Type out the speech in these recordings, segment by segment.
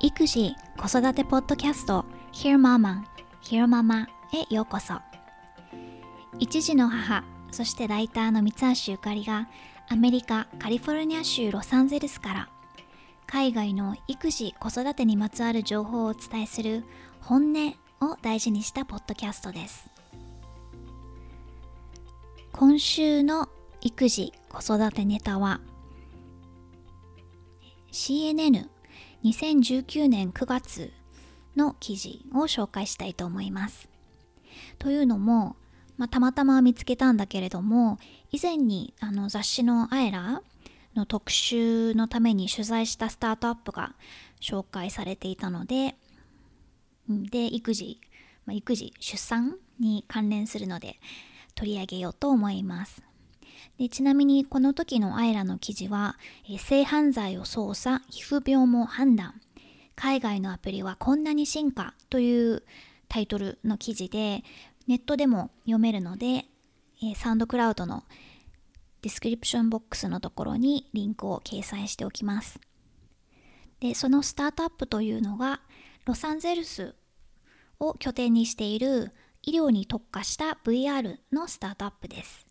育児子育てポッドキャスト Hear Mama Hear Mama へようこそ。一児の母そしてライターの三橋ゆかりがアメリカカリフォルニア州ロサンゼルスから海外の育児子育てにまつわる情報をお伝えする本音を大事にしたポッドキャストです。今週の育児子育てネタは CNN2019 年9月の記事を紹介したいと思います。というのも、まあ、たまたま見つけたんだけれども以前にあの雑誌の「アエラ」の特集のために取材したスタートアップが紹介されていたのでで育児、まあ、育児出産に関連するので取り上げようと思いますでちなみにこの時のアイラの記事は、え性犯罪を操作皮膚病も判断海外のアプリはこんなに進化というタイトルの記事でネットでも読めるので、え SoundCloud のディスクリプションボックスのところにリンクを掲載しておきます。で、そのスタートアップというのがロサンゼルスを拠点にしている医療に特化した VR のスタートアップです。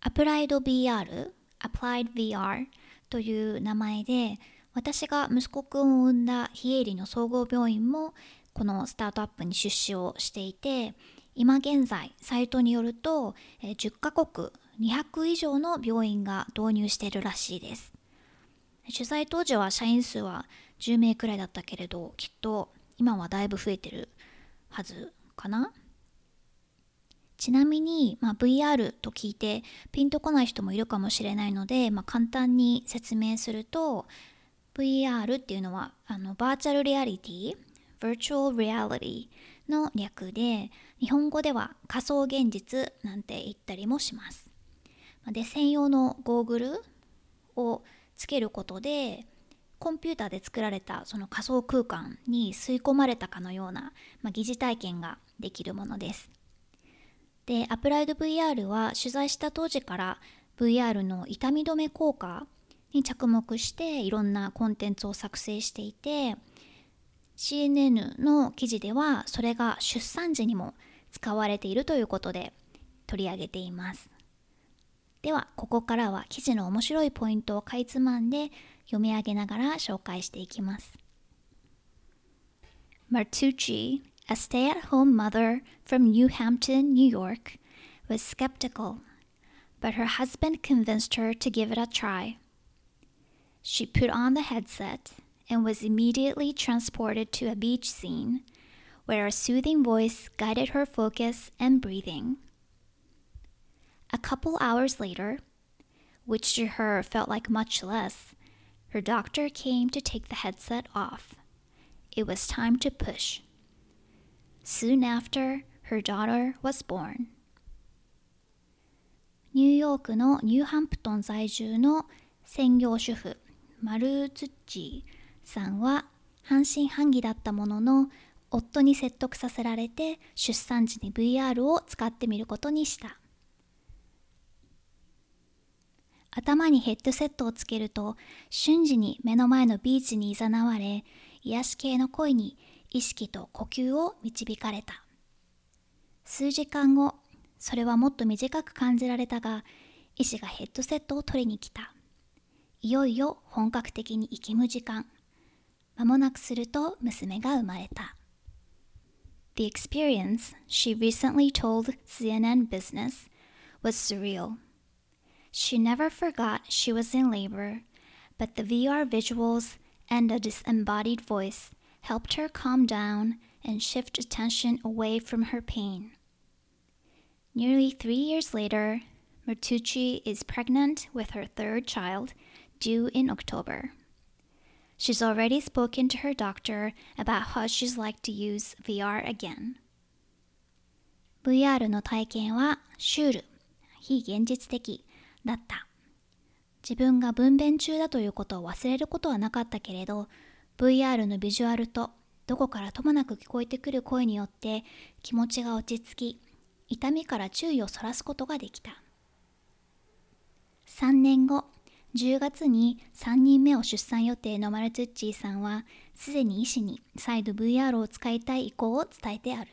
アプライド VR、Applied VR という名前で私が息子くんを産んだ非営利の総合病院もこのスタートアップに出資をしていて今現在サイトによると10カ国200以上の病院が導入しているらしいです。取材当時は社員数は10名くらいだったけれど、きっと今はだいぶ増えてるはずかなちなみに、まあ、VR と聞いてピンとこない人もいるかもしれないので、まあ、簡単に説明すると VR っていうのはあのバーチャルリアリティ Virtual Reality の略で日本語では仮想現実なんて言ったりもしますで専用のゴーグルをつけることでコンピューターで作られたその仮想空間に吸い込まれたかのような、まあ、疑似体験ができるものです。で、アプライド VR は取材した当時から VR の痛み止め効果に着目していろんなコンテンツを作成していて CNN の記事ではそれが出産時にも使われているということで取り上げています。ではここからは記事の面白いポイントをかいつまんで読み上げながら紹介していきます。Martucci, a stay-at-home mother from New Hampton, New York, was skeptical, but her husband convinced her to give it a try. She put on the headset and was immediately transported to a beach scene where a soothing voice guided her focus and breathing. A couple hours later, which to her felt like much less, her doctor came to take the headset off. It was time to push. Soon after, her daughter was born. ニューヨークのニューハンプトン在住の専業主婦マルーツッチーさんは半信半疑だったものの夫に説得させられて出産時に VR を使ってみることにした頭にヘッドセットをつけると瞬時に目の前のビーチにいざなわれ癒し系の声に意識と呼吸を導かれた数時間後それはもっと短く感じられたが医師がヘッドセットを取りに来たいよいよ本格的に生きむ時間間もなくすると娘が生まれた The experience she recently told CNN Business was surreal She never forgot she was in labor, but the VR visuals and a disembodied voice helped her calm down and shift attention away from her pain. Nearly three years later, Mertucci is pregnant with her third child, due in October. She's already spoken to her doctor about how she's like to use VR again. VR の体験はシュール、非現実的、だった。自分が分娩中だということを忘れることはなかったけれど、 VR のビジュアルとどこからともなく聞こえてくる声によって気持ちが落ち着き、痛みから注意をそらすことができた。3年後10月に3人目を出産予定のマルツッチーさんはすでに医師に再度 VR を使いたい意向を伝えてある。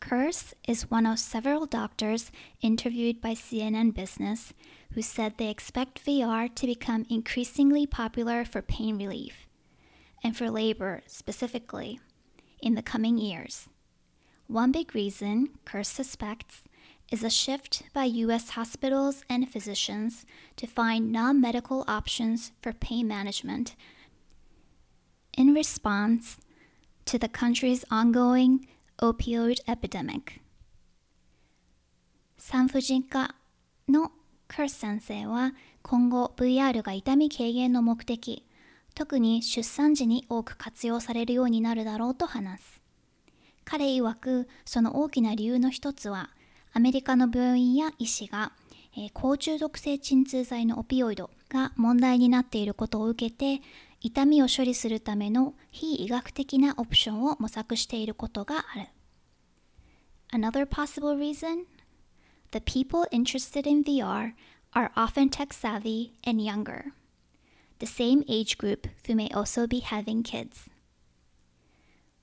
Kurse is one of several doctors interviewed by CNN Business who said they expect VR to become increasingly popular for pain relief and for labor specifically in the coming years. One big reason Kurse suspects is a shift by U.S. hospitals and physicians to find non medical options for pain management in response to the country's ongoing opioid epidemic. 産婦人科のカース先生は今後 VR が痛み軽減の目的特に出産時に多く活用されるようになるだろうと話す彼曰くその大きな理由の一つはアメリカの病院や医師が、えー、高中毒性鎮痛剤のオピオイドが問題になっていることを受けて痛みを処理するための非医学的なオプションを模索していることがある。Another possible reason? The people interested in VR are often tech savvy and younger, the same age group who may also be having kids.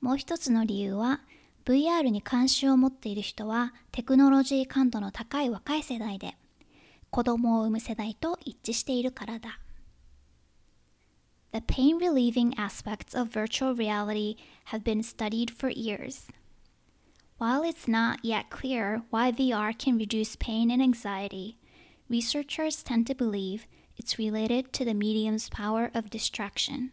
もう一つの理由は VR に関心を持っている人はテクノロジー感度の高い若い世代で子供を産む世代と一致しているからだ。The pain relieving aspects of virtual reality have been studied for years. While it's not yet clear why VR can reduce pain and anxiety, researchers tend to believe it's related to the medium's power of distraction.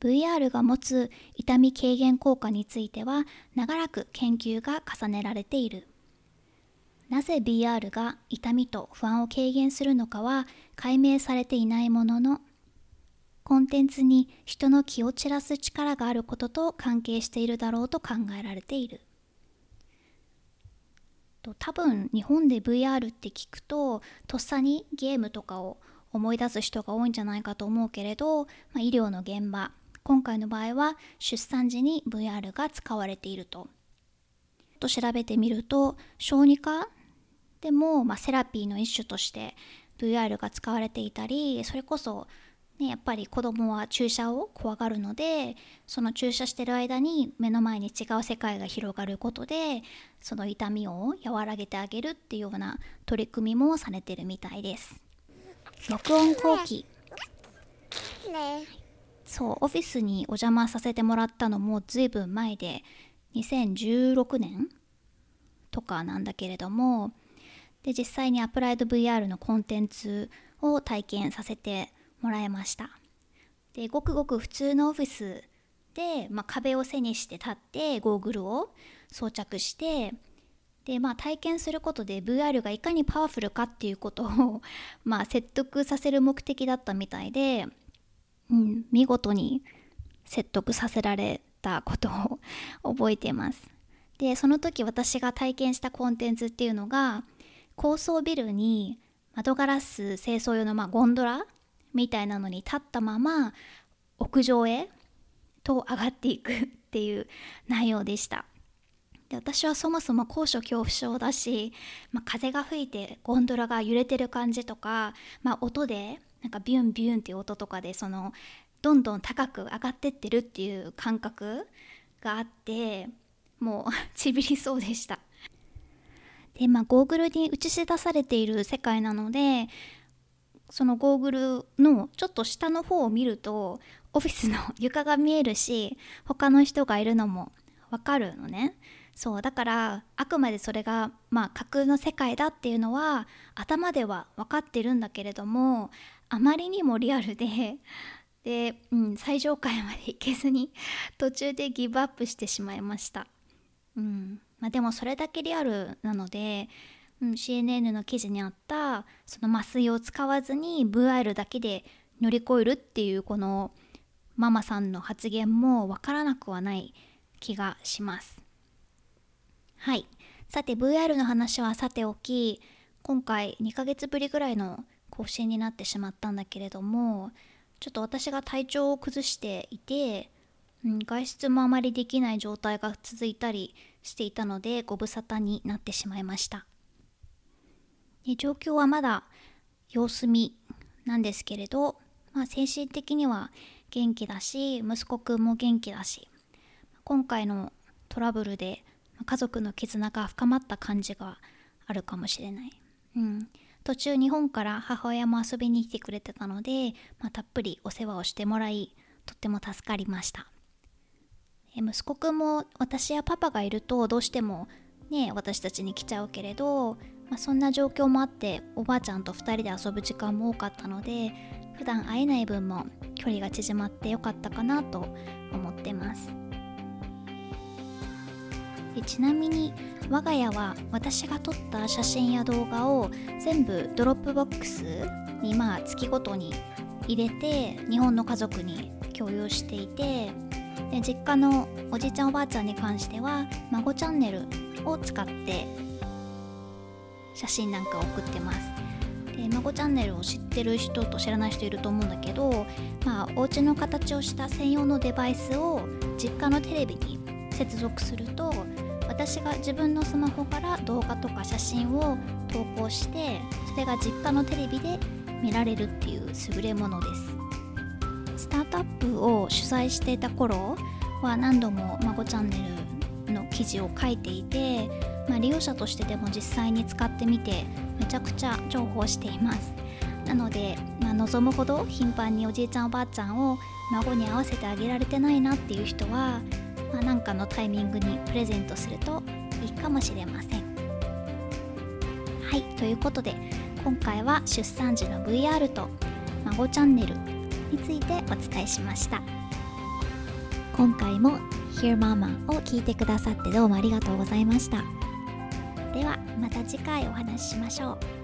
VR が持つ痛み軽減効果については長らく研究が重ねられている。なぜ BR が痛みと不安を軽減するのかは解明されていないもののコンテンツに人の気を散らす力があることと関係しているだろうと考えられている多分日本で VR って聞くととっさにゲームとかを思い出す人が多いんじゃないかと思うけれど、まあ、医療の現場今回の場合は出産時に VR が使われていると。と調べてみると小児科でも、まあ、セラピーの一種として VR が使われていたりそれこそ、ね、やっぱり子供は注射を怖がるのでその注射してる間に目の前に違う世界が広がることでその痛みを和らげてあげるっていうような取り組みもされてるみたいです。録音後期。そうオフィスにお邪魔させてもらったのもずいぶん前で2016年とかなんだけれどもで実際にアプライド VR のコンテンツを体験させてもらいました。でごくごく普通のオフィスで、まあ、壁を背にして立ってゴーグルを装着してで、まあ、体験することで VR がいかにパワフルかっていうことを まあ、説得させる目的だったみたいで、うん、見事に説得させられたことを 覚えています。でその時私が体験したコンテンツっていうのが高層ビルに窓ガラス清掃用のまゴンドラみたいなのに立ったまま屋上へと上がっていく っていう内容でした。で私はそもそも高所恐怖症だし、まあ、風が吹いてゴンドラが揺れてる感じとか、まあ、音でなんかビュンビュンっていう音とかでそのどんどん高く上がってってるっていう感覚があってもう ちびりそうでした。でまあゴーグルに映し出されている世界なのでそのゴーグルのちょっと下の方を見るとオフィスの 床が見えるし他の人がいるのもわかるのねそうだからあくまでそれがまあ架空の世界だっていうのは頭では分かってるんだけれどもあまりにもリアルで で、うん、最上階まで行けずに途中でギブアップしてしまいました。うんまあ、でもそれだけリアルなので、うん、CNN の記事にあったその麻酔を使わずに VR だけで乗り越えるっていうこのママさんの発言もわからなくはない気がします。はい。さて VR の話はさておき今回2ヶ月ぶりぐらいの更新になってしまったんだけれどもちょっと私が体調を崩していてうん、外出もあまりできない状態が続いたりしていたのでご無沙汰になってしまいました。状況はまだ様子見なんですけれど、まあ、精神的には元気だし息子くんも元気だし今回のトラブルで家族の絆が深まった感じがあるかもしれない、うん、途中日本から母親も遊びに来てくれてたので、まあ、たっぷりお世話をしてもらいとっても助かりました。息子くんも私やパパがいるとどうしてもね私たちに来ちゃうけれど、まあ、そんな状況もあっておばあちゃんと2人で遊ぶ時間も多かったので普段会えない分も距離が縮まってよかったかなと思ってます。でちなみに我が家は私が撮った写真や動画を全部 Dropbox にまあ月ごとに入れて日本の家族に共有していてで実家のおじいちゃんおばあちゃんに関しては孫チャンネルを使って写真なんか送ってます。で孫チャンネルを知ってる人と知らない人いると思うんだけどまあお家の形をした専用のデバイスを実家のテレビに接続すると私が自分のスマホから動画とか写真を投稿してそれが実家のテレビで見られるっていう優れものです。タートアップを主催していた頃は何度も孫チャンネルの記事を書いていて、まあ、利用者としてでも実際に使ってみてめちゃくちゃ重宝しています。なので、まあ、望むほど頻繁におじいちゃんおばあちゃんを孫に合わせてあげられてないなっていう人は、まあ、かのタイミングにプレゼントするといいかもしれません。はいということで今回は出産時の VR と孫チャンネルについてお伝えしました。今回も Hear Mama を聞いてくださってどうもありがとうございました。ではまた次回お話ししましょう。